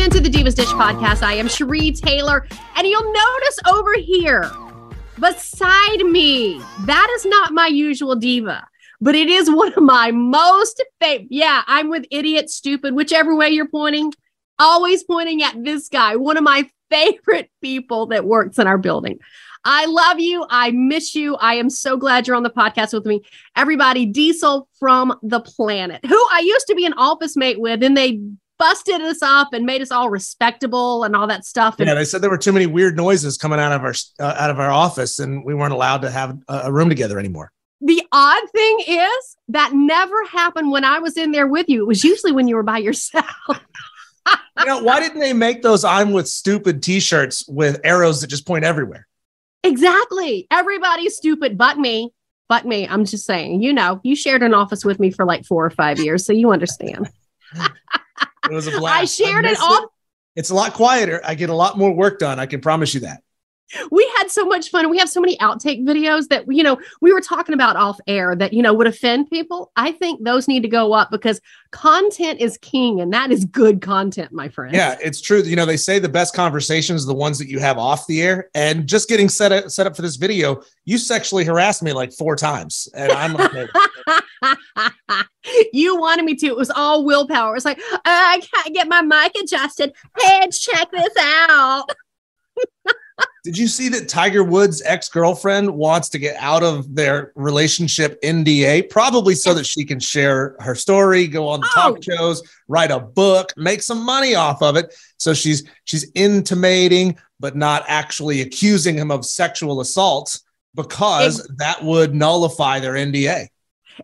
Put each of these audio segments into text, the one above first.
Into the Divas Dish podcast. I am Cherie Taylor, and you'll notice over here beside me, that is not my usual diva, but it is one of my most favorite. Yeah, I'm with idiot, stupid, whichever way you're pointing, always pointing at this guy, one of my favorite people that works in our building. I love you. I miss you. I am so glad you're on the podcast with me. Everybody, Diesel from the planet, who I used to be an office mate with, and they busted us up and made us all respectable and all that stuff. And Yeah, they said there were too many weird noises coming out of our uh, out of our office, and we weren't allowed to have a, a room together anymore. the odd thing is that never happened when I was in there with you. It was usually when you were by yourself. You know, why didn't they make those "I'm with stupid" T-shirts with arrows that just point everywhere? exactly. Everybody's stupid but me. But me. I'm just saying, you know, you shared an office with me for like four or five years, so you understand. It was a blast. I shared it all. off. It's a lot quieter. I get a lot more work done. I can promise you that. We had so much fun. We have so many outtake videos that you know we were talking about off air that you know would offend people. I think those need to go up because content is king, and that is good content, my friend. Yeah, it's true. You know, they say the best conversations are the ones that you have off the air. And just getting set up, set up for this video, you sexually harassed me like four times, and I'm okay. it. you wanted me to. It was all willpower. It's like "Uh, I can't get my mic adjusted. Hey, check this out. Did you see that Tiger Woods' ex girlfriend wants to get out of their relationship NDA, probably so that she can share her story, go on the talk Oh. shows, write a book, make some money off of it. So she's she's intimating, but not actually accusing him of sexual assault because that would nullify their NDA.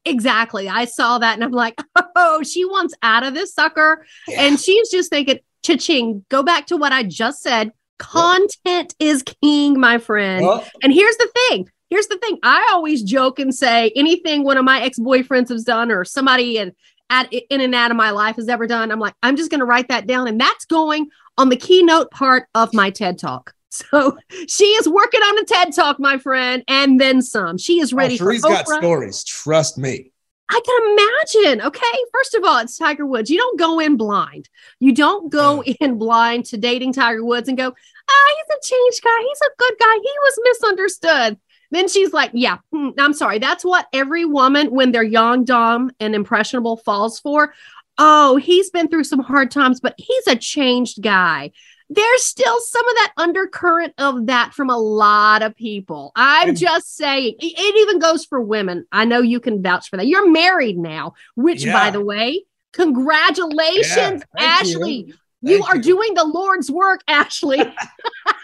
Exactly. I saw that and I'm like, oh, she wants out of this sucker. And she's just thinking, cha-ching, go back to what I just said. Content is king, my friend. Well, And here's the thing. Here's the thing. I always joke and say anything one of my ex-boyfriends has done or somebody in at in and out of my life has ever done. I'm like, I'm just going to write that down, and that's going on the keynote part of my TED talk. So she is working on a TED talk, my friend, and then some. She is oh, ready oh, Cherie's got stories. Trust me. I can imagine. Okay. First of all, it's Tiger Woods. You don't go in blind. You don't go in blind to dating Tiger Woods and go, ah, he's a changed guy. He's a good guy. He was misunderstood. Then she's like, yeah, mm, I'm sorry. That's what every woman, when they're young, dumb, and impressionable, falls for. Oh, he's been through some hard times, but he's a changed guy. There's still some of that undercurrent of that from a lot of people. I'm just saying, it even goes for women. I know you can vouch for that. You're married now, which, by the way, congratulations, Yeah, thank you. You Thank are you. doing the Lord's work, Ashley.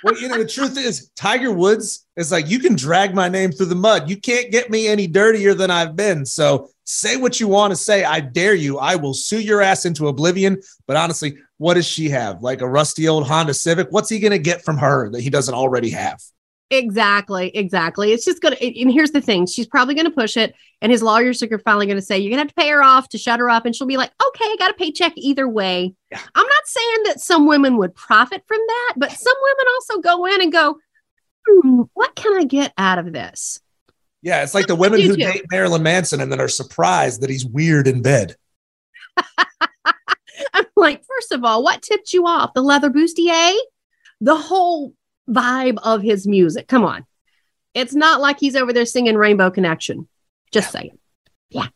Well, you know, the truth is, Tiger Woods is like, you can drag my name through the mud. You can't get me any dirtier than I've been. So say what you want to say. I dare you. I will sue your ass into oblivion. But honestly, what does she have? Like a rusty old Honda Civic? What's he going to get from her that he doesn't already have? Exactly, exactly. It's just gonna. And here's the thing: she's probably gonna push it, and his lawyers are finally gonna say you're gonna have to pay her off to shut her up, and she'll be like, "Okay, I got a paycheck either way." Yeah. I'm not saying that some women would profit from that, but some women also go in and go, hmm, "What can I get out of this?" Yeah, it's like the women who date Marilyn Manson and then are surprised that he's weird in bed. I'm like, first of all, what tipped you off? The leather bustier? The whole vibe of his music. Come on. It's not like he's over there singing Rainbow Connection. Just saying. Yeah.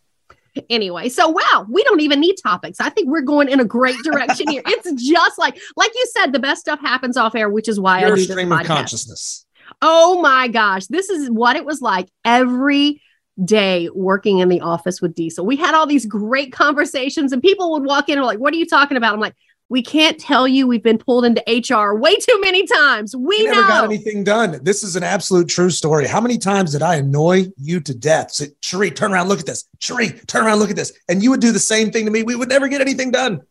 Anyway, so wow, we don't even need topics. I think we're going in a great direction here. It's just like, like you said, the best stuff happens off air, which is why I Your do this stream of consciousness. Oh my gosh. This is what it was like every day working in the office with Diesel. We had all these great conversations, and people would walk in and like, What are you talking about? I'm like, We can't tell you we've been pulled into HR way too many times. We, We never know. got anything done. This is an absolute true story. How many times did I annoy you to death? Say, Cherie, turn around, look at this. Cherie, turn around, look at this. And you would do the same thing to me. We would never get anything done.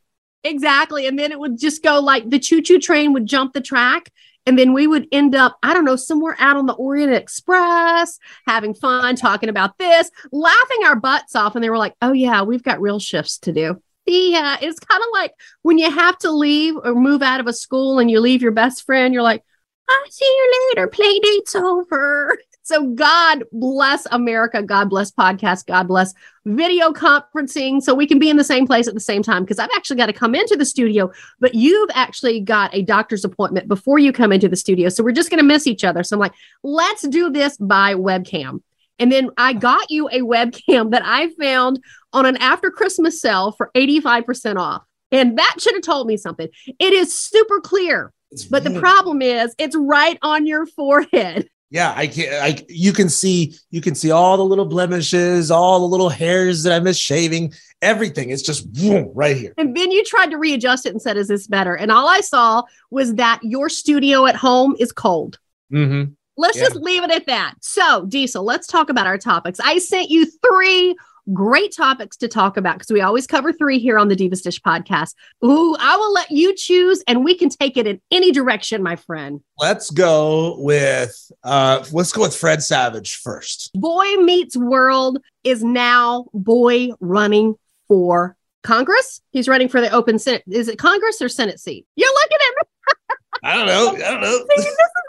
Exactly. And then it would just go like the choo choo train would jump the track. And then we would end up, I don't know, somewhere out on the Orient Express, having fun, talking about this, laughing our butts off. And they were like, oh, yeah, we've got real shifts to do. Yeah. It's kind of like when you have to leave or move out of a school and you leave your best friend, you're like, I'll see you later. Play date's over. So God bless America. God bless podcast. God bless video conferencing so we can be in the same place at the same time. Because I've actually got to come into the studio, but you've actually got a doctor's appointment before you come into the studio. So we're just going to miss each other. So I'm like, let's do this by webcam. And then I got you a webcam that I found on an after Christmas sale for 85% off. And that should have told me something. It is super clear, It's but the problem is it's right on your forehead. Yeah, I can I you can see you can see all the little blemishes, all the little hairs that I miss shaving, everything. It's just boom, right here. And then you tried to readjust it and said, Is this better? And all I saw was that your studio at home is cold. Mm-hmm. Let's Yeah. just leave it at that. So, Diesel, let's talk about our topics. I sent you three great topics to talk about because we always cover three here on the Divas Dish podcast. Ooh, I will let you choose and we can take it in any direction, my friend. Let's go with uh let's go with Fred Savage first. Boy Meets World is now boy running for Congress. He's running for the open Senate. Is it Congress or Senate seat? You're looking at me. I don't know. I don't know. See, this is, this is the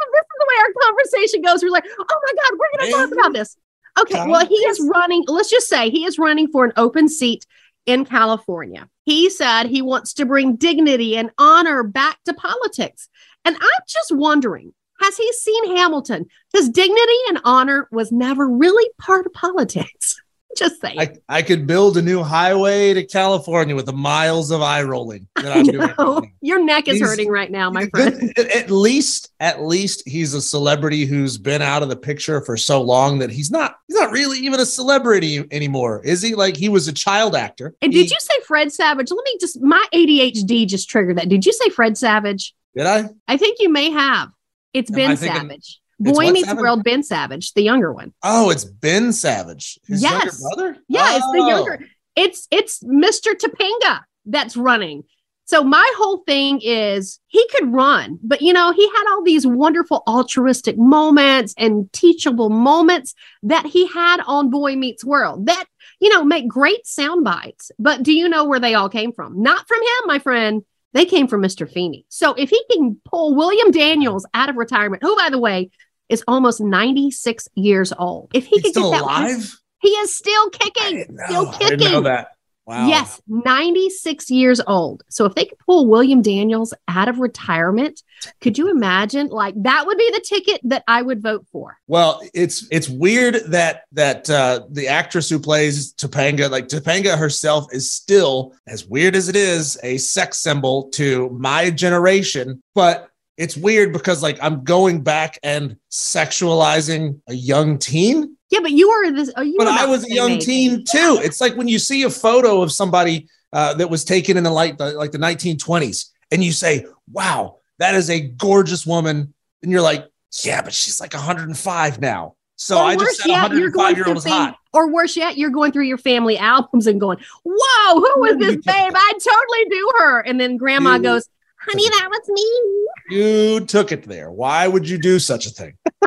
way our conversation goes. We're like, oh my God, we're going to talk about this. Okay, well, he is running, let's just say he is running for an open seat in California. He said he wants to bring dignity and honor back to politics. And I'm just wondering, has he seen Hamilton? Because dignity and honor was never really part of politics. just saying. I, I could build a new highway to California with the miles of eye rolling that I'm doing. right your neck is He's- hurting right now, my friend. good- at- least, at least he's a celebrity who's been out of the picture for so long that he's not he's not really even a celebrity anymore, is he? Like he was a child actor. And He- did you say Fred Savage? Let me just, my ADHD just triggered that. Did you say Fred Savage? Did I? I think you may have. It's Am Ben Savage. Boy Meets Savage? World, Ben Savage, the younger one. Oh, it's Ben Savage, his younger Yes. brother. Yeah, it's the Oh. younger. It's it's Mr. Topanga that's running. So my whole thing is he could run, but you know, he had all these wonderful altruistic moments and teachable moments that he had on Boy Meets World that, you know, make great sound bites. But do you know where they all came from? Not from him, my friend. They came from Mr. Feeny. So if he can pull William Daniels out of retirement, who by the way is almost 96 years old. If he He's could still get that alive. he is still kicking, still I didn't know kicking. that. Wow. Yes, 96 years old. So if they could pull William Daniels out of retirement, could you imagine? Like that would be the ticket that I would vote for. Well, it's it's weird that that uh, the actress who plays Topanga, like Topanga herself, is still as weird as it is a sex symbol to my generation. But it's weird because like I'm going back and sexualizing a young teen, Yeah, but you were this. Oh, you but I was a young age. teen too. It's like when you see a photo of somebody uh, that was taken in the light, like the 1920s, and you say, "Wow, that is a gorgeous woman," and you're like, "Yeah, but she's like 105 now." So Or I just said yet, you're 105 year old is hot. Or worse yet, you're going through your family albums and going, "Whoa, who was this babe? I totally do her." And then Grandma goes, "Honey, that was me." You took it there. Why would you do such a thing?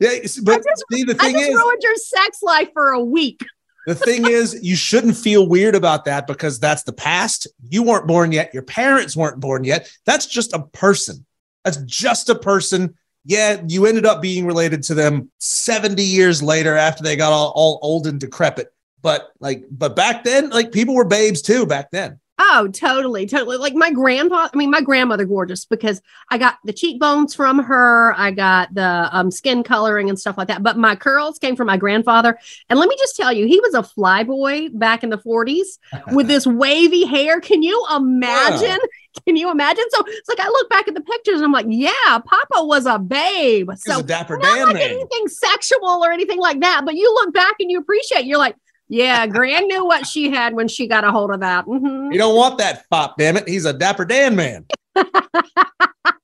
yeah, but just- see, the I just is, ruined your sex life for a week. the thing is, you shouldn't feel weird about that because that's the past. You weren't born yet. Your parents weren't born yet. That's just a person. That's just a person. Yeah, you ended up being related to them 70 years later after they got all, all old and decrepit. But like, but back then, like people were babes too back then. Oh, totally, totally. Like my grandpa, I mean, my grandmother gorgeous because I got the cheekbones from her. I got the um, skin coloring and stuff like that. But my curls came from my grandfather. And let me just tell you, he was a fly boy back in the 40s with this wavy hair. Can you imagine? Can you imagine? So it's like I look back at the pictures and I'm like, yeah, Papa was a babe. So a dapper not like man. anything sexual or anything like that. But you look back and you appreciate. You're like, Yeah, Gran knew what she had when she got a hold of that. Mhm. You don't want that fop, damn it. He's a Dapper Dan man.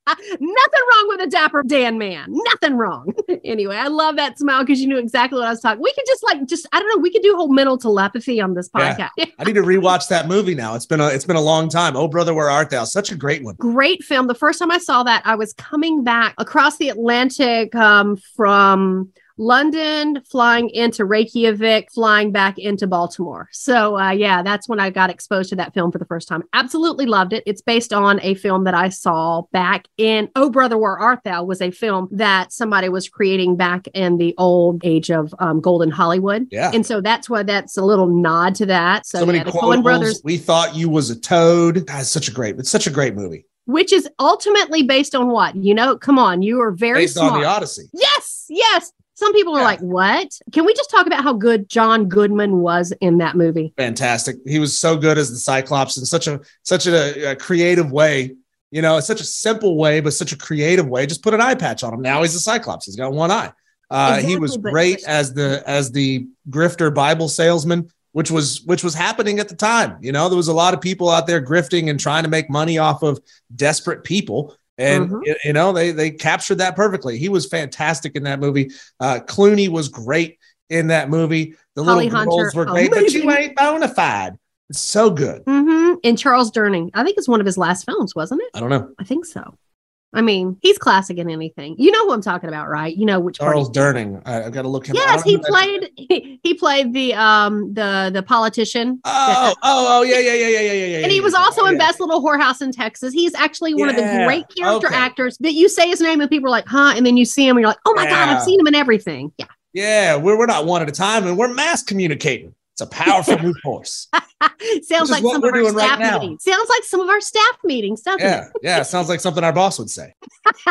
Nothing wrong with a dapper Dan man. Nothing wrong. anyway, I love that smile because you knew exactly what I was talking. We could just like just I don't know. We could do whole mental telepathy on this Yeah. podcast. I need to rewatch that movie now. It's been a it's been a long time. Oh brother, where art thou? Such a great one. Great film. The first time I saw that, I was coming back across the Atlantic um, from London, flying into Reykjavik, flying back into Baltimore. So, uh, yeah, that's when I got exposed to that film for the first time. Absolutely loved it. It's based on a film that I saw back in Oh Brother, Where Art Thou was a film that somebody was creating back in the old age of um, Golden Hollywood. Yeah. And so that's why that's a little nod to that. So, So, many yeah, the. Coen brothers We thought you was a toad. God, it's such a great, it's such a great movie. which is ultimately based on what? You know, come on, you are very Based smart. on the Odyssey. yes, yes. Some people are Yeah. like, "What?" Can we just talk about how good John Goodman was in that movie? Fantastic. He was so good as the Cyclops in such a such a, a creative way. You know, it's such a simple way, but such a creative way. Just put an eye patch on him. Now he's a Cyclops. He's got one eye. Uh, he was Exactly, but- great as the as the grifter Bible salesman, which was which was happening at the time. You know, there was a lot of people out there grifting and trying to make money off of desperate people. And Mhm. y- you know they they captured that perfectly. He was fantastic in that movie. Uh, Clooney was great in that movie. The Holly little girls were great, but you amazing. ain't bona fide. It's so good. hmm And Charles Durning, I think it's one of his last films, wasn't it? I don't know. I think so. I mean, he's classic in anything. You know who I'm talking about, right? You know which Charles Durning. I, I've got to look him. Yes, he that- played. He, he played the um the the politician. Oh, oh, oh, yeah, yeah, yeah, yeah, yeah, yeah. And he was yeah. also Oh, in yeah. Best Little Whorehouse in Texas. He's actually one of the great character okay. actors that you say his name and people are like, huh? And then you see him and you're like, oh my God, I've seen him in everything. Yeah. Yeah, we're we're not one at a time, and we're mass communicating. It's a powerful new force. Sounds like some of our right staff now. meetings. Sounds like some of our staff meetings, doesn't it? Yeah, yeah. Sounds like something our boss would say.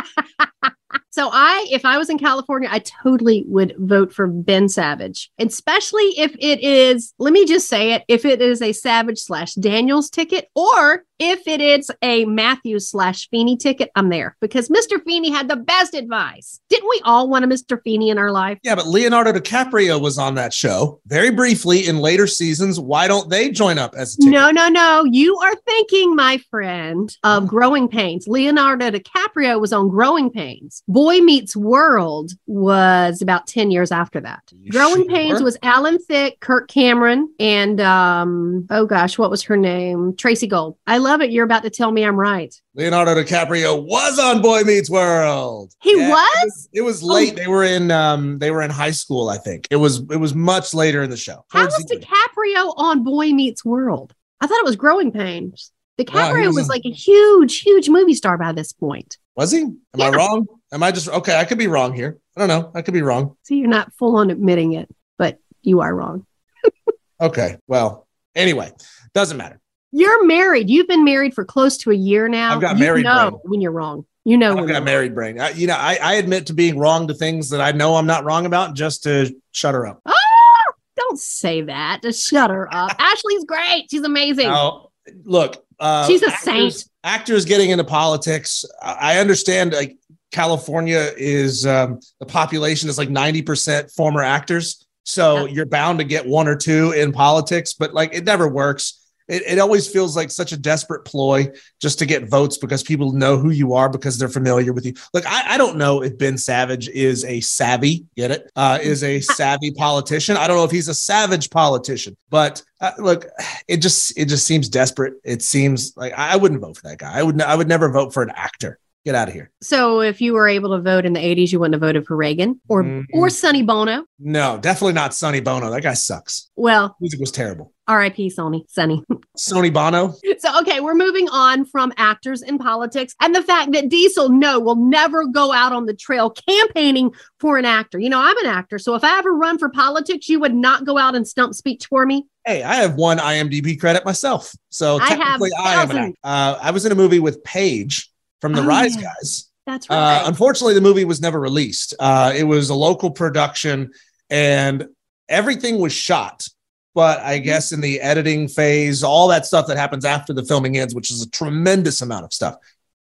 So I, if I was in California, I totally would vote for Ben Savage, especially if it is. Let me just say it: if it is a Savage slash Daniels ticket, or if it is a Matthews slash Feeny ticket, I'm there because Mr. Feeny had the best advice. Didn't we all want a Mr. Feeny in our life? Yeah, but Leonardo DiCaprio was on that show very briefly in later seasons. Why don't they join up as a ticket? No, no, no. You are thinking, my friend, of oh. Growing Pains. Leonardo DiCaprio was on Growing Pains. Boy Meets World was about 10 years after that. You Growing sure? Pains was Alan Thicke, Kirk Cameron, and um, oh gosh, what was her name? Tracey Gold. I love it. You're about to tell me I'm right. Leonardo DiCaprio was on Boy Meets World. He Yeah, was? It was late. They were in um they were in high school, I think. It was it was much later in the show. How was. DiCaprio on Boy Meets World? I thought it was Growing Pains. DiCaprio was was in- like a huge, huge movie star by this point. Was he? Am I wrong? Am I just okay? I could be wrong here. I don't know. I could be wrong. See, you're not full on admitting it, but you are wrong. Okay. Well, anyway, doesn't matter. You're married. You've been married for close to a year now. I've got you married know brain. when you're wrong. You know I've when got married brain. I, you know, I, I admit to being wrong to things that I know I'm not wrong about just to shut her up. wrong. Ah, don't say that. Just shut her up. Ashley's great. She's amazing. Now, look, uh, She's a actors- saint. Actors getting into politics. I understand. Like California is um, the population is like ninety percent former actors, so Yep. you're bound to get one or two in politics, but like it never works. It, it always feels like such a desperate ploy just to get votes because people know who you are because they're familiar with you. Look, I, I don't know if Ben Savage is a savvy, get it, uh, is a savvy politician. I don't know if he's a savage politician, but uh, look, it just it just seems desperate. It seems like I I wouldn't vote for that guy. I would I would never vote for an actor. Get out of here. So if you were able to vote in the 80s, you wouldn't have voted for Reagan or Mm. or Sonny Bono. No, definitely not Sonny Bono. That guy sucks. Well, Music was terrible. R.I.P. Sonny. Sonny. Sonny Bono. So, okay, we're moving on from actors in politics and the fact that Diesel, no, will never go out on the trail campaigning for an actor. You know, I'm an actor. So if I ever run for politics, you would not go out and stump speech for me. Hey, I have one IMDb credit myself. So I have technically, I, am an actor. Uh, I was in a movie with Paige from the Oh, Rise. Guys. That's right. Uh, right. unfortunately, the movie was never released. Uh, it was a local production, and everything was shot. But I guess in the editing phase, all that stuff that happens after the filming ends, which is a tremendous amount of stuff.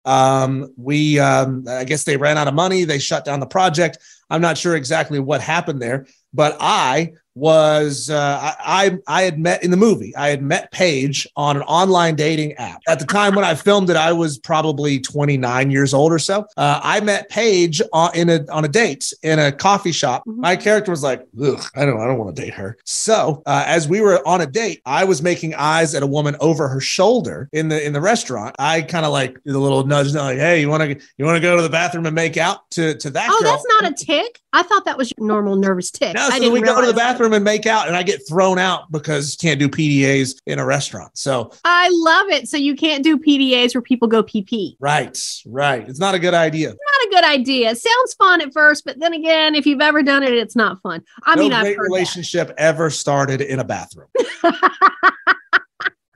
Um, we, um, I guess they ran out of money. They shut down the project. I'm not sure exactly what happened there, but I was uh, I, I had met in the movie. I had met Paige on an online dating app. At the time when I filmed it, I was probably 29 years old or so. Uh, I met Paige on in a on a date in a coffee shop. Mhm. My character was like, Ugh, I don't I don't want to date her. So uh, as we were on a date, I was making eyes at a woman over her shoulder in the in the restaurant. I kind of like did a little nudge, like, hey, you want to you want to go to the bathroom and make out to to that Oh, girl? that's not a tick. I thought that was your normal nervous tick. No, so we go to the bathroom and make out, and I get thrown out because you can't do PDAs in a restaurant. So, I love it. So you can't do PDAs where people go pee pee. right, right. It's not a good idea. Not a good idea. It sounds fun at first, but then again, if you've ever done it, it's not fun. I no mean, I've great relationship ever started in a bathroom.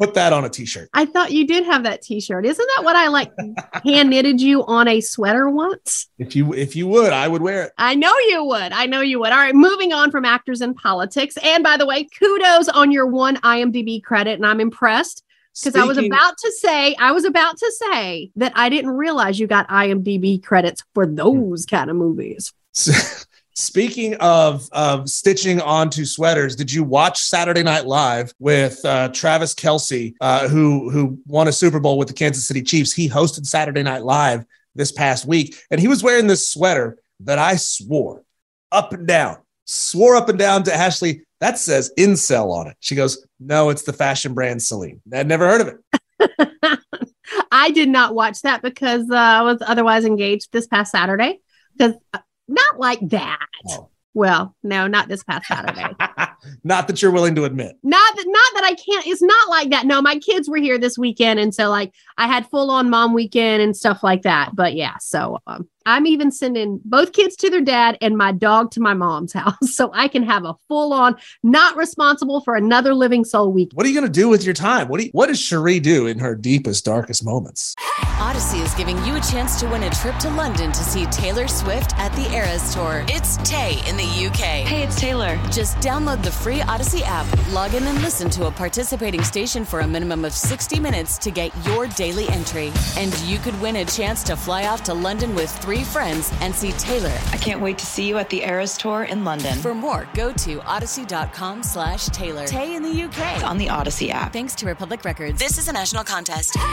that. Put that on a t-shirt. I thought you did have that T-shirt. Isn't that what I like hand knitted you on a sweater once? If you if you would, I would wear it. I know you would. I know you would. All right, moving on from actors in politics. And by the way, kudos on your one IMDb credit, and I'm impressed because I was about to say, I was about to say that I didn't realize you got IMDb credits for those hmm. kind of movies. Speaking of of stitching onto sweaters, did you watch Saturday Night Live with uh, Travis Kelce, uh, who who won a Super Bowl with the Kansas City Chiefs? He hosted Saturday Night Live this past week, and he was wearing this sweater that I swore up and down, swore up and down to Ashley. That says incel on it. She goes, "No, it's the fashion brand Celine." I'd never heard of it. I did not watch that because uh, I was otherwise engaged this past Saturday. Because not like that. Oh. Well, no, not this past Saturday. Not that you're willing to admit. not that not that I can't. It's not like that. No, my kids were here this weekend, and so like I had full on mom weekend and stuff like that. But yeah, so um, I'm even sending both kids to their dad and my dog to my mom's house, so I can have a full on, not responsible for another living soul week. What are you going to do with your time? What do you, what does Cherie do in her deepest, darkest moments? Audacy is giving you a chance to win a trip to London to see Taylor Swift at the Eras Tour. It's Tay in the UK. Hey, it's Taylor. Just download the free Audacy app, log in and listen to a participating station for a minimum of 60 minutes to get your daily entry. And you could win a chance to fly off to London with three friends and see Taylor. I can't wait to see you at the Eras Tour in London. For more, go to audacy.com slash Taylor. Tay in the UK. on the Audacy app. Thanks to Republic Records. This is a national contest.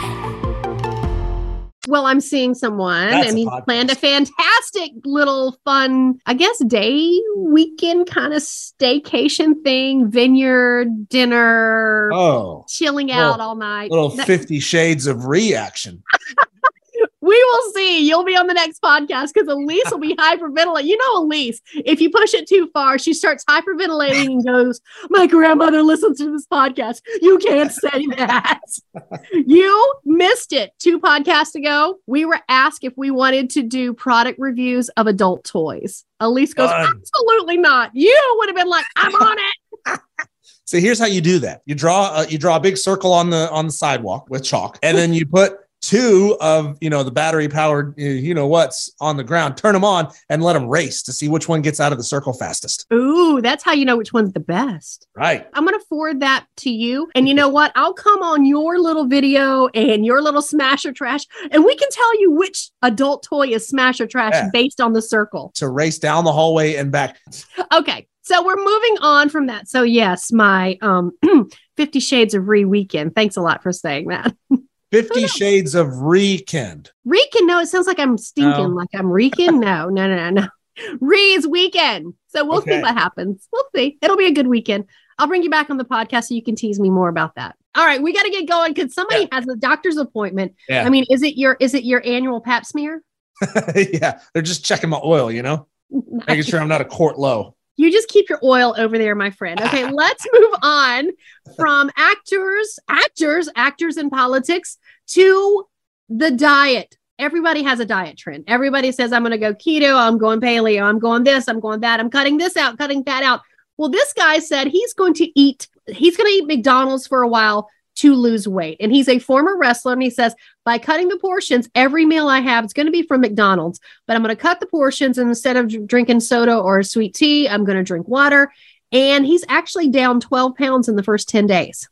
Well, I'm seeing someone, That's and he planned a fantastic little fun, I guess, day weekend kind of staycation thing, vineyard dinner, Oh, chilling Little- out all night. little That- 50 shades of reaction. we will see. You'll be on the next podcast because Elise will be hyperventilating. You know, Elise, if you push it too far, she starts hyperventilating and goes, My grandmother listens to this podcast. You can't say that. you missed it two podcasts ago. We were asked if we wanted to do product reviews of adult toys. Elise goes, Done. Absolutely not. You would have been like, I'm on it. So here's how you do that. You draw uh, you draw a big circle on the on the sidewalk with chalk, and then you put two of you know the battery powered you know what's on the ground. Turn them on and let them race to see which one gets out of the circle fastest. Ooh, that's how you know which one's the best. Right. I'm going to forward that to you. And you know what? I'll come on your little video and your little smash or trash, and we can tell you which adult toy is smash or trash Yeah. based on the circle. To race down the hallway and back. Okay. So we're moving on from that. So yes, my um 50 shades of re weekend. Thanks a lot for saying that. Fifty Shades of Reekend. Reekend? no, it sounds like I'm stinking, like I'm reeking. No, no, no, no, no. Ree's weekend. So we'll see what happens. We'll see. It'll be a good weekend. I'll bring you back on the podcast so you can tease me more about that. All right, we got to get going because somebody has a doctor's appointment. Yeah. I mean, is it your is it your annual pap smear? yeah, they're just checking my oil, you know, making sure I'm not a quart low. You just keep your oil over there, my friend. Okay, let's move on from actors, actors, actors in politics to the diet. Everybody has a diet trend. Everybody says, I'm going to go keto, I'm going paleo, I'm going this, I'm going that, I'm cutting this out, cutting that out. Well, this guy said he's going to eat, he's going to eat McDonald's for a while to lose weight. And he's a former wrestler. And he says, by cutting the portions, every meal I have is going to be from McDonald's, but I'm going to cut the portions. And instead of drinking soda or sweet tea, I'm going to drink water. And he's actually down 12 pounds in the first 10 days.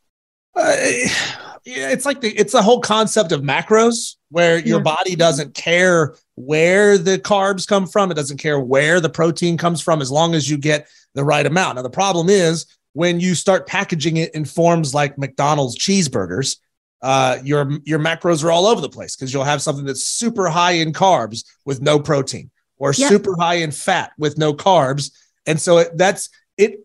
It's like the it's the whole concept of macros where your Yeah. body doesn't care where the carbs come from. It doesn't care where the protein comes from as long as you get the right amount. Now, the problem is when you start packaging it in forms like McDonald's cheeseburgers, uh, your your macros are all over the place because you'll have something that's super high in carbs with no protein, or super high in fat with no carbs, and so it, that's it.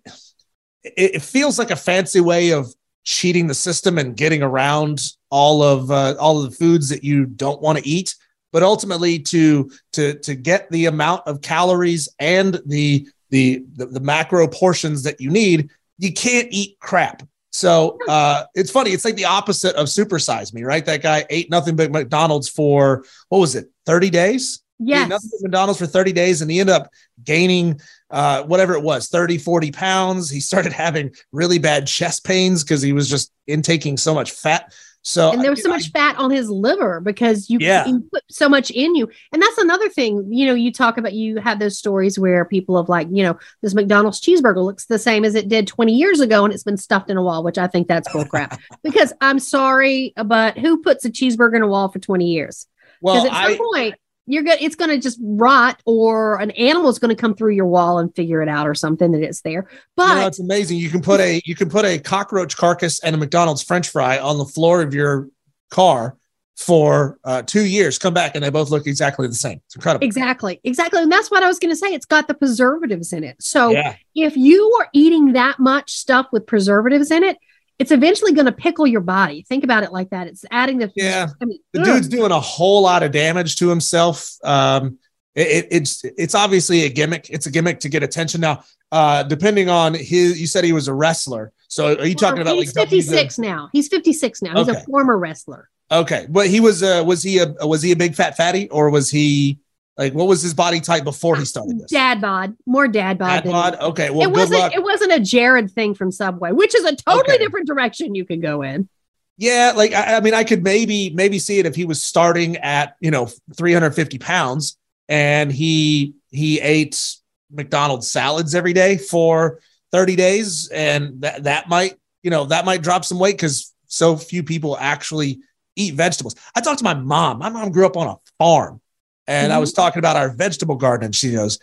It it feels like a fancy way of cheating the system and getting around all of uh, all of the foods that you don't want to eat but ultimately to to to get the amount of calories and the the the, the macro portions that you need you can't eat crap. So uh it's funny it's like the opposite of supersize me right? That guy ate nothing but mcdonald's for what was it 30 days? He ate nothing but McDonald's for 30 days and he ended up gaining uh, whatever it was 30, 40 pounds. He started having really bad chest pains because he was just intaking so much fat. So, and there was so I- much fat on his liver because you, Yeah. you put so much in you and that's another thing you know you talk about you have those stories where people have like you know this mcdonald's cheeseburger looks the same as it did 20 years ago and it's been stuffed in a wall which i think that's bullcrap because i'm sorry but who puts a cheeseburger in a wall for 20 years well, at some I, point you're gonna it's gonna just rot or an animal's gonna come through your wall and figure it out or something that it's there but you know, it's amazing. You can put a you can put a cockroach carcass and a McDonald's French fry on the floor of your car for uh, two years. Come back and they both look exactly the same. It's incredible. Exactly, exactly. And that's what I was going to say. It's got the preservatives in it. So Yeah, if you are eating that much stuff with preservatives in it, it's eventually going to pickle your body. Think about it like that. It's adding the Yeah. I mean, the ugh. dude's doing a whole lot of damage to himself. Um, it, it- it's it's obviously a gimmick. It's a gimmick to get attention. Now, uh, depending on his, you said he was a wrestler. So are you talking about he's like 56 now. He's 56 now. He's Okay. a former wrestler. Okay, but he was uh, was he a was he a big fat fatty or was he like what was his body type before he uh, started this? Dad bod, more dad bod. Dad bod? Okay, well, it good wasn't. luck. It wasn't a Jared thing from Subway, which is a totally Okay. different direction you could go in. Yeah, like I, I mean, I could maybe maybe see it if he was starting at you know 350 pounds and he he ate McDonald's salads every day for 30 days, and that that might you know that might drop some weight because so few people actually eat vegetables. I talked to my mom. My mom grew up on a farm, and I was mm-hmm. talking about our vegetable garden, and she goes,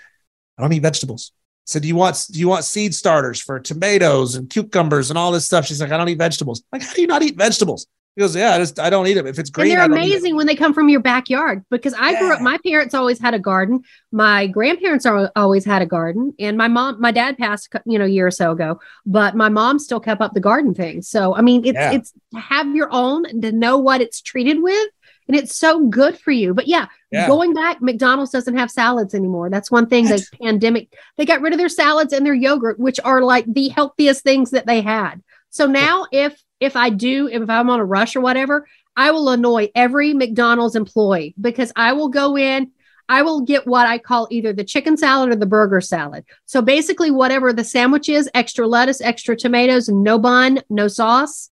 "I don't eat vegetables." I said, "Do you want do you want seed starters for tomatoes and cucumbers and all this stuff?" She's like, "I don't eat vegetables." I'm like, how do you not eat vegetables? He goes, "Yeah, I just I don't eat them. If it's green, and they're I don't eat amazing when they come from your backyard because I grew up, my parents always had a garden. My grandparents are, always had a garden. And my mom, my dad passed, you know, a year or so ago, but my mom still kept up the garden thing. So, I mean, it's, Yeah. it's to have your own and to know what it's treated with. And it's so good for you. But yeah, Yeah. going back, McDonald's doesn't have salads anymore. That's one thing What? the pandemic, they got rid of their salads and their yogurt, which are like the healthiest things that they had. So now if if I do, if I'm on a rush or whatever, I will annoy every McDonald's employee because I will go in, I will get what I call either the chicken salad or the burger salad. So basically, whatever the sandwich is, extra lettuce, extra tomatoes, no bun, no sauce.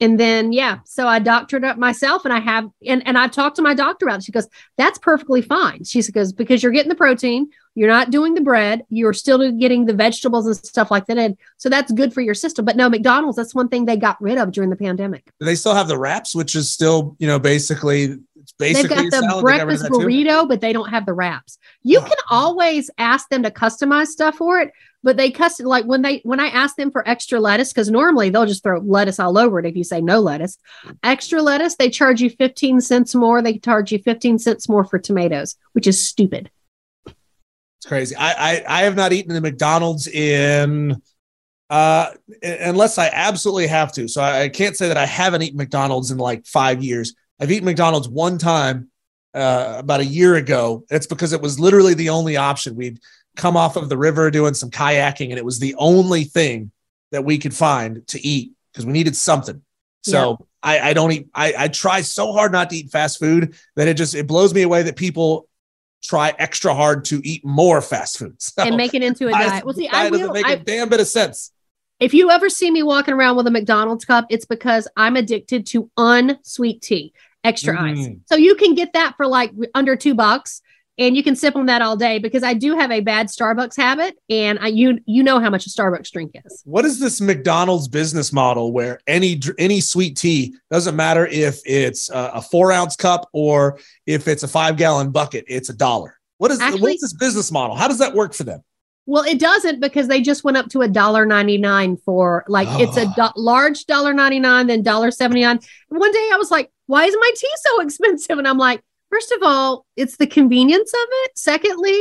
And then, yeah, so I doctored up myself and I have, and, and I've talked to my doctor about it. She goes, that's perfectly fine. She goes, because you're getting the protein, you're not doing the bread, you're still getting the vegetables and stuff like that. And so that's good for your system. But no, McDonald's, that's one thing they got rid of during the pandemic. They still have the wraps, which is still you know basically basically They've got the salad. They got rid of breakfast burrito, but they don't have the wraps. You Oh. can always ask them to customize stuff for it, but they custom like when they when I ask them for extra lettuce, because normally they'll just throw lettuce all over it if you say no lettuce. Extra lettuce, they charge you 15 cents more. They charge you 15 cents more for tomatoes, which is stupid. It's crazy. I, I I have not eaten at McDonald's in uh unless I absolutely have to. So I, I can't say that I haven't eaten McDonald's in like five years. I've eaten McDonald's one time uh about a year ago. It's because it was literally the only option. We'd come off of the river doing some kayaking, and it was the only thing that we could find to eat because we needed something. So I, I don't eat. I, I try so hard not to eat fast food that it just it blows me away that people try extra hard to eat more fast food. So And make it into a I- diet. Well, see, I doesn't will. make I, a damn bit of sense. if you ever see me walking around with a McDonald's cup, it's because I'm addicted to unsweet tea, extra ice. Mm. So you can get that for like under two bucks. and you can sip on that all day because I do have a bad Starbucks habit, and I you you know how much a Starbucks drink is. What is this McDonald's business model where any any sweet tea doesn't matter if it's a, a four ounce cup or if it's a five gallon bucket, it's a dollar. What is Actually- what's this business model? How does that work for them? Well, it doesn't because they just went up to a dollar ninety nine for like it's a do- large dollar ninety nine, then dollar seventy nine. One day I was like, "Why is my tea so expensive?" And I'm like, first of all, it's the convenience of it. Secondly,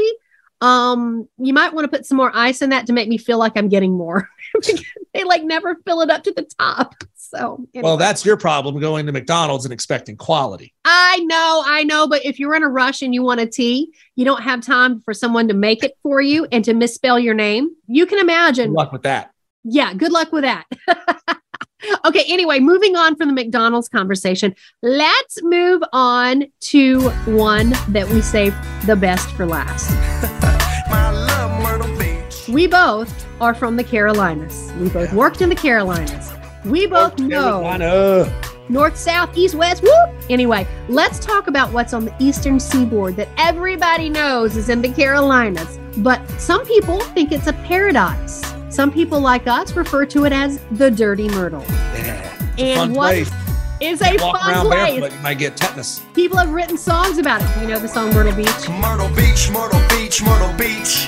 um, you might want to put some more ice in that to make me feel like I'm getting more. they like never fill it up to the top. So Well, that's your problem going to McDonald's and expecting quality. I know, I know, but if you're in a rush and you want a tea, you don't have time for someone to make it for you and to misspell your name. You can imagine. Good imagine. luck with that. Yeah, good luck with that. okay, anyway, moving on from the McDonald's conversation, let's move on to one that we saved the best for last. My love Myrtle Beach. We both are from the Carolinas. We both worked in the Carolinas. We both know Carolina. north, south, east, west. Whoop. Anyway, let's talk about what's on the eastern seaboard that everybody knows is in the Carolinas. But some people think it's a paradise. Some people like us refer to it as the Dirty Myrtle. Yeah. And Fun what place. is a Walk fun around place? barefoot, you might get tetanus. People have written songs about it. You know the song Myrtle Beach? Myrtle Beach, Myrtle Beach, Myrtle Beach.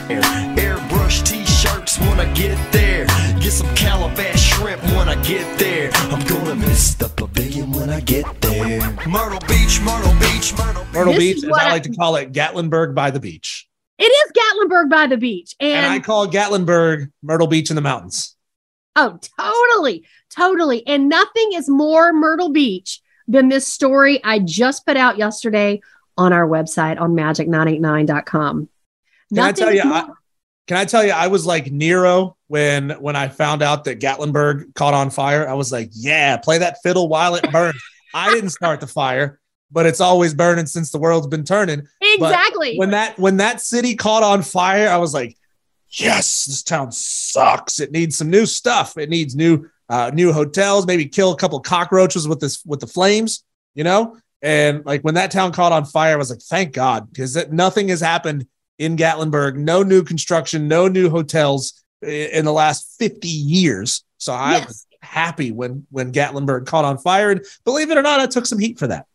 Airbrush t-shirts when I get there. Get shrimp when I get there. I'm gonna miss the pavilion when I get there. Myrtle Beach, Myrtle Beach, Myrtle Beach. Myrtle Beach, as what I I- like to call it, Gatlinburg by the beach. It is Gatlinburg by the beach. And, And, I call Gatlinburg Myrtle Beach in the mountains. oh, totally, totally. And nothing is more Myrtle Beach than this story I just put out yesterday on our website on magic989.com. Can I tell is you, I- Can I tell you, I was like Nero when when I found out that Gatlinburg caught on fire. I was like, yeah, play that fiddle while it burns. I didn't start the fire, but it's always burning since the world's been turning. exactly. When that when that city caught on fire, I was like, yes, this town sucks. It needs some new stuff. It needs new uh, new hotels. Maybe kill a couple cockroaches with this with the flames, you know. And like when that town caught on fire, I was like, thank God, because nothing has happened in Gatlinburg. No new construction, no new hotels in the last 50 years. So I Yes. was happy when when Gatlinburg caught on fire. And believe it or not, I took some heat for that.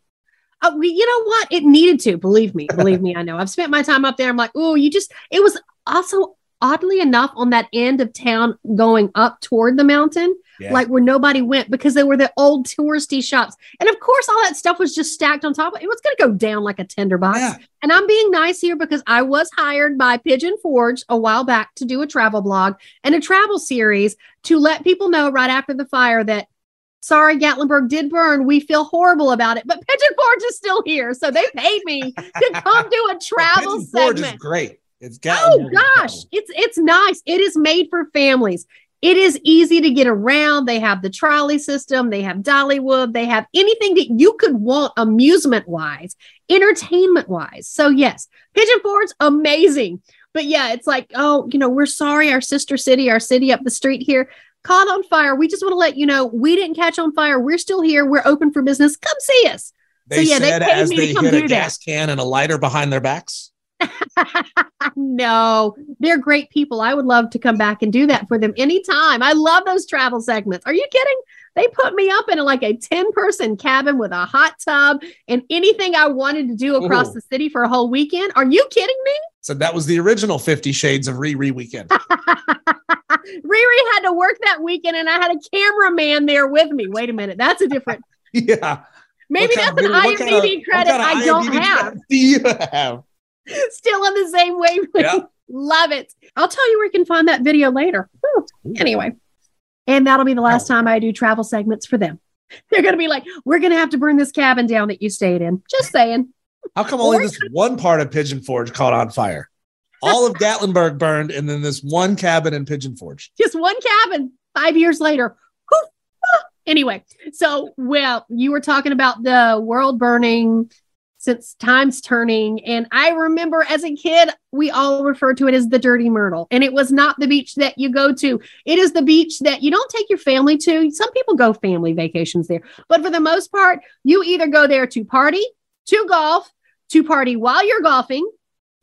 Uh, we, you know what? It needed to. Believe me. Believe me. I know. I've spent my time up there. I'm like, oh, you just. It was also oddly enough on that end of town going up toward the mountain, Yeah. like where nobody went because they were the old touristy shops, and of course all that stuff was just stacked on top. Of it was going to go down like a tinderbox. Yeah. And I'm being nice here because I was hired by Pigeon Forge a while back to do a travel blog and a travel series to let people know right after the fire that sorry, Gatlinburg did burn. We feel horrible about it, but Pigeon Forge is still here. So they paid me to come do a travel Pigeon Forge segment. is great. It's Oh Gatlinburg oh gosh, it's it's nice. It is made for families. It is easy to get around. They have the trolley system, they have Dollywood, they have anything that you could want amusement wise, entertainment wise. So yes, Pigeon Forge amazing. But yeah, it's like, oh, you know, we're sorry our sister city, our city up the street here caught on fire. We just want to let you know we didn't catch on fire. We're still here. We're open for business. Come see us. They yeah, they paid as me to come hit a do that. gas can and a lighter behind their backs. no, they're great people. I would love to come back and do that for them anytime. I love those travel segments. Are you kidding? They put me up in like a 10 person cabin with a hot tub and anything I wanted to do across Ooh. the city for a whole weekend. Are you kidding me? So that was the original Fifty Shades of Riri weekend. Riri had to work that weekend and I had a cameraman there with me. Wait a minute. That's a different, yeah. maybe that's of- an kind of- IMDb credit kind of I don't IMDb have. Do you have? Still on the same wavelength. Yeah. Love it. I'll tell you where you can find that video later. Anyway, and that'll be the last time I do travel segments for them. They're going to be like, we're going to have to burn this cabin down that you stayed in. Just saying. How come only this one part of Pigeon Forge caught on fire? All of Gatlinburg burned, and then this one cabin in Pigeon Forge. Just one cabin five years later. Ah. Anyway, so, well, you were talking about the world burning since time's turning. And I remember as a kid, we all referred to it as the dirty myrtle. And it was not the beach that you go to. It is the beach that you don't take your family to. Some people go family vacations there. But for the most part, you either go there to party, to golf, to party while you're golfing,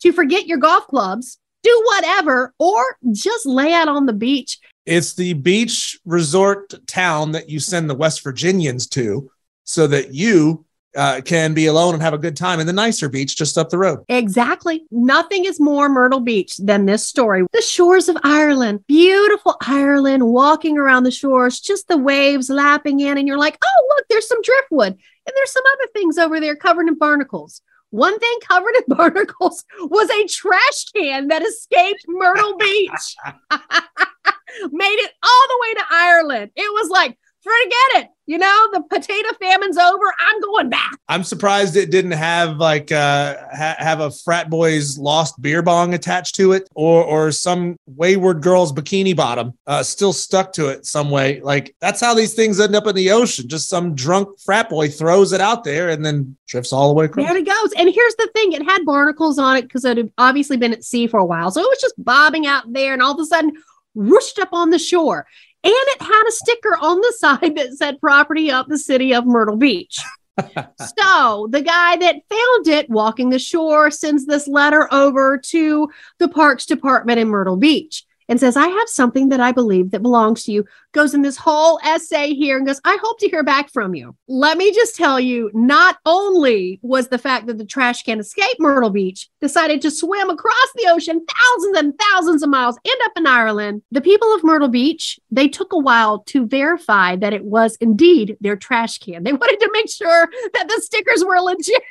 to forget your golf clubs, do whatever, or just lay out on the beach. It's the beach resort town that you send the West Virginians to so that you uh, can be alone and have a good time in the nicer beach just up the road. Exactly. Nothing is more Myrtle Beach than this story. The shores of Ireland, beautiful Ireland, walking around the shores, just the waves lapping in, and you're like, oh, look, there's some driftwood. And there's some other things over there covered in barnacles. One thing covered in barnacles was a trash can that escaped Myrtle Beach. Made it all the way to Ireland. It was like, forget it. You know, the potato famine's over. I'm going back. I'm surprised it didn't have like uh ha- have a frat boy's lost beer bong attached to it or or some wayward girl's bikini bottom uh still stuck to it some way. Like that's how these things end up in the ocean. Just some drunk frat boy throws it out there and then drifts all the way across. There it goes. And here's the thing it had barnacles on it because it had obviously been at sea for a while. So it was just bobbing out there and all of a sudden whooshed up on the shore. And it had a sticker on the side that said property of the city of Myrtle Beach. so the guy that found it walking the shore sends this letter over to the parks department in Myrtle Beach and says, I have something that I believe that belongs to you. Goes in this whole essay here and goes, I hope to hear back from you. Let me just tell you, not only was the fact that the trash can escape Myrtle Beach, decided to swim across the ocean thousands and thousands of miles, end up in Ireland, the people of Myrtle Beach, they took a while to verify that it was indeed their trash can. They wanted to make sure that the stickers were legit.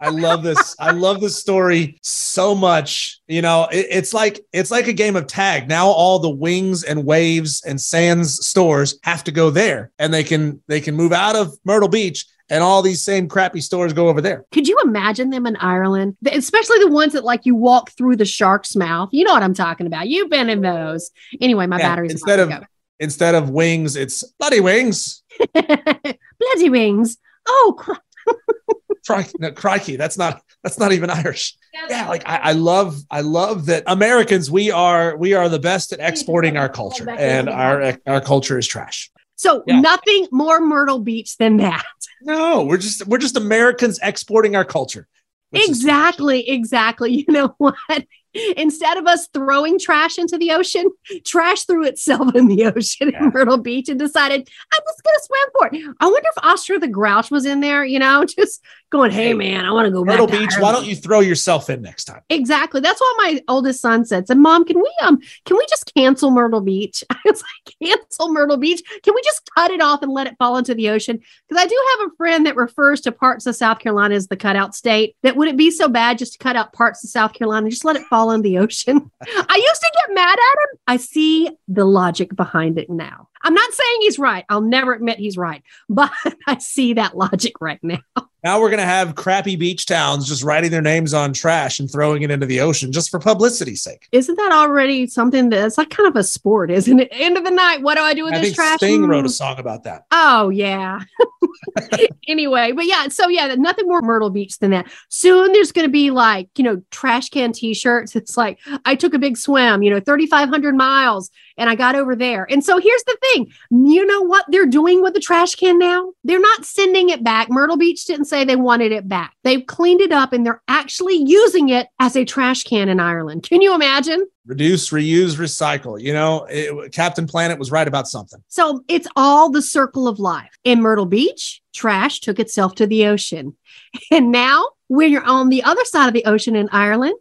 I love this. I love this story so much. You know, it, it's like it's like a game of tag. Now all the wings and waves and sands stores have to go there, and they can they can move out of Myrtle Beach, and all these same crappy stores go over there. Could you imagine them in Ireland? Especially the ones that like you walk through the shark's mouth. You know what I'm talking about. You've been in those. Anyway, my Yeah, battery's instead of instead of wings, it's bloody wings. bloody wings. Oh, cr- Crikey, no, crikey, that's not that's not even Irish. Yeah, like I, I love I love that Americans we are we are the best at exporting our culture, and our our culture is trash. so Yeah. nothing more Myrtle Beach than that. No, we're just we're just Americans exporting our culture. Exactly, exactly. You know what? Instead of us throwing trash into the ocean, trash threw itself in the ocean Yeah. in Myrtle Beach and decided, I'm just going to swim for it. I wonder if Oscar the Grouch was in there, you know, just going, hey, man, I want to go Myrtle back to Beach. Why don't you throw yourself in next time? Exactly. That's what my oldest son said. Said, Mom, can we um can we just cancel Myrtle Beach? I was like, cancel Myrtle Beach? Can we just cut it off and let it fall into the ocean? Because I do have a friend that refers to parts of South Carolina as the cutout state. That would it be so bad just to cut out parts of South Carolina and just let it fall in the ocean? I used to get mad at him. I see the logic behind it now. I'm not saying he's right. I'll never admit he's right, but I see that logic right now. Now we're gonna have crappy beach towns just writing their names on trash and throwing it into the ocean just for publicity's sake. Isn't that already something that's like kind of a sport, isn't it? End of the night, what do I do with I this trash? Sting wrote a Mm. song about that. Oh yeah. anyway, but yeah, so yeah, nothing more Myrtle Beach than that. Soon there's going to be like you know trash can T-shirts. It's like I took a big swim, you know, 3,500 miles, and I got over there. And so here's the thing, you know what they're doing with the trash can now? They're not sending it back. Myrtle Beach didn't say they wanted it back. They've cleaned it up and they're actually using it as a trash can in Ireland. Can you imagine? Reduce, reuse, recycle. You know, it, Captain Planet was right about something. So it's all the circle of life. In Myrtle Beach, trash took itself to the ocean. And now, when you're on the other side of the ocean in Ireland,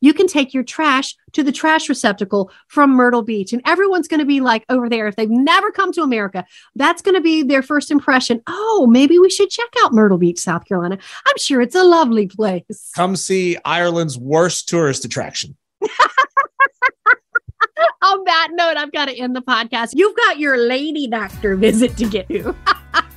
you can take your trash to the trash receptacle from Myrtle Beach. And everyone's going to be like over there. If they've never come to America, that's going to be their first impression. Oh, maybe we should check out Myrtle Beach, South Carolina. I'm sure it's a lovely place. Come see Ireland's worst tourist attraction. on that note, I've got to end the podcast. You've got your lady doctor visit to get to.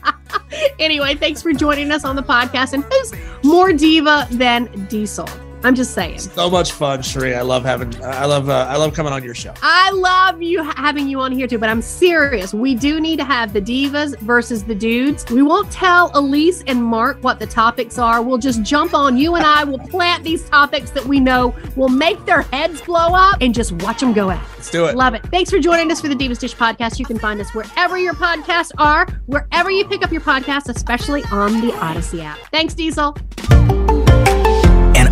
anyway, thanks for joining us on the podcast. And who's more diva than Diesel? I'm just saying. So much fun, Sheree. I love having. I love. Uh, I love coming on your show. I love you having you on here too, but I'm serious. We do need to have the divas versus the dudes. We won't tell Elise and Mark what the topics are. We'll just jump on. You and I will plant these topics that we know will make their heads blow up and just watch them go out. Let's do it. Love it. Thanks for joining us for the Divas Dish podcast. You can find us wherever your podcasts are, wherever you pick up your podcasts, especially on the Audacy app. Thanks, Diesel.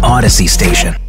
Audacy station.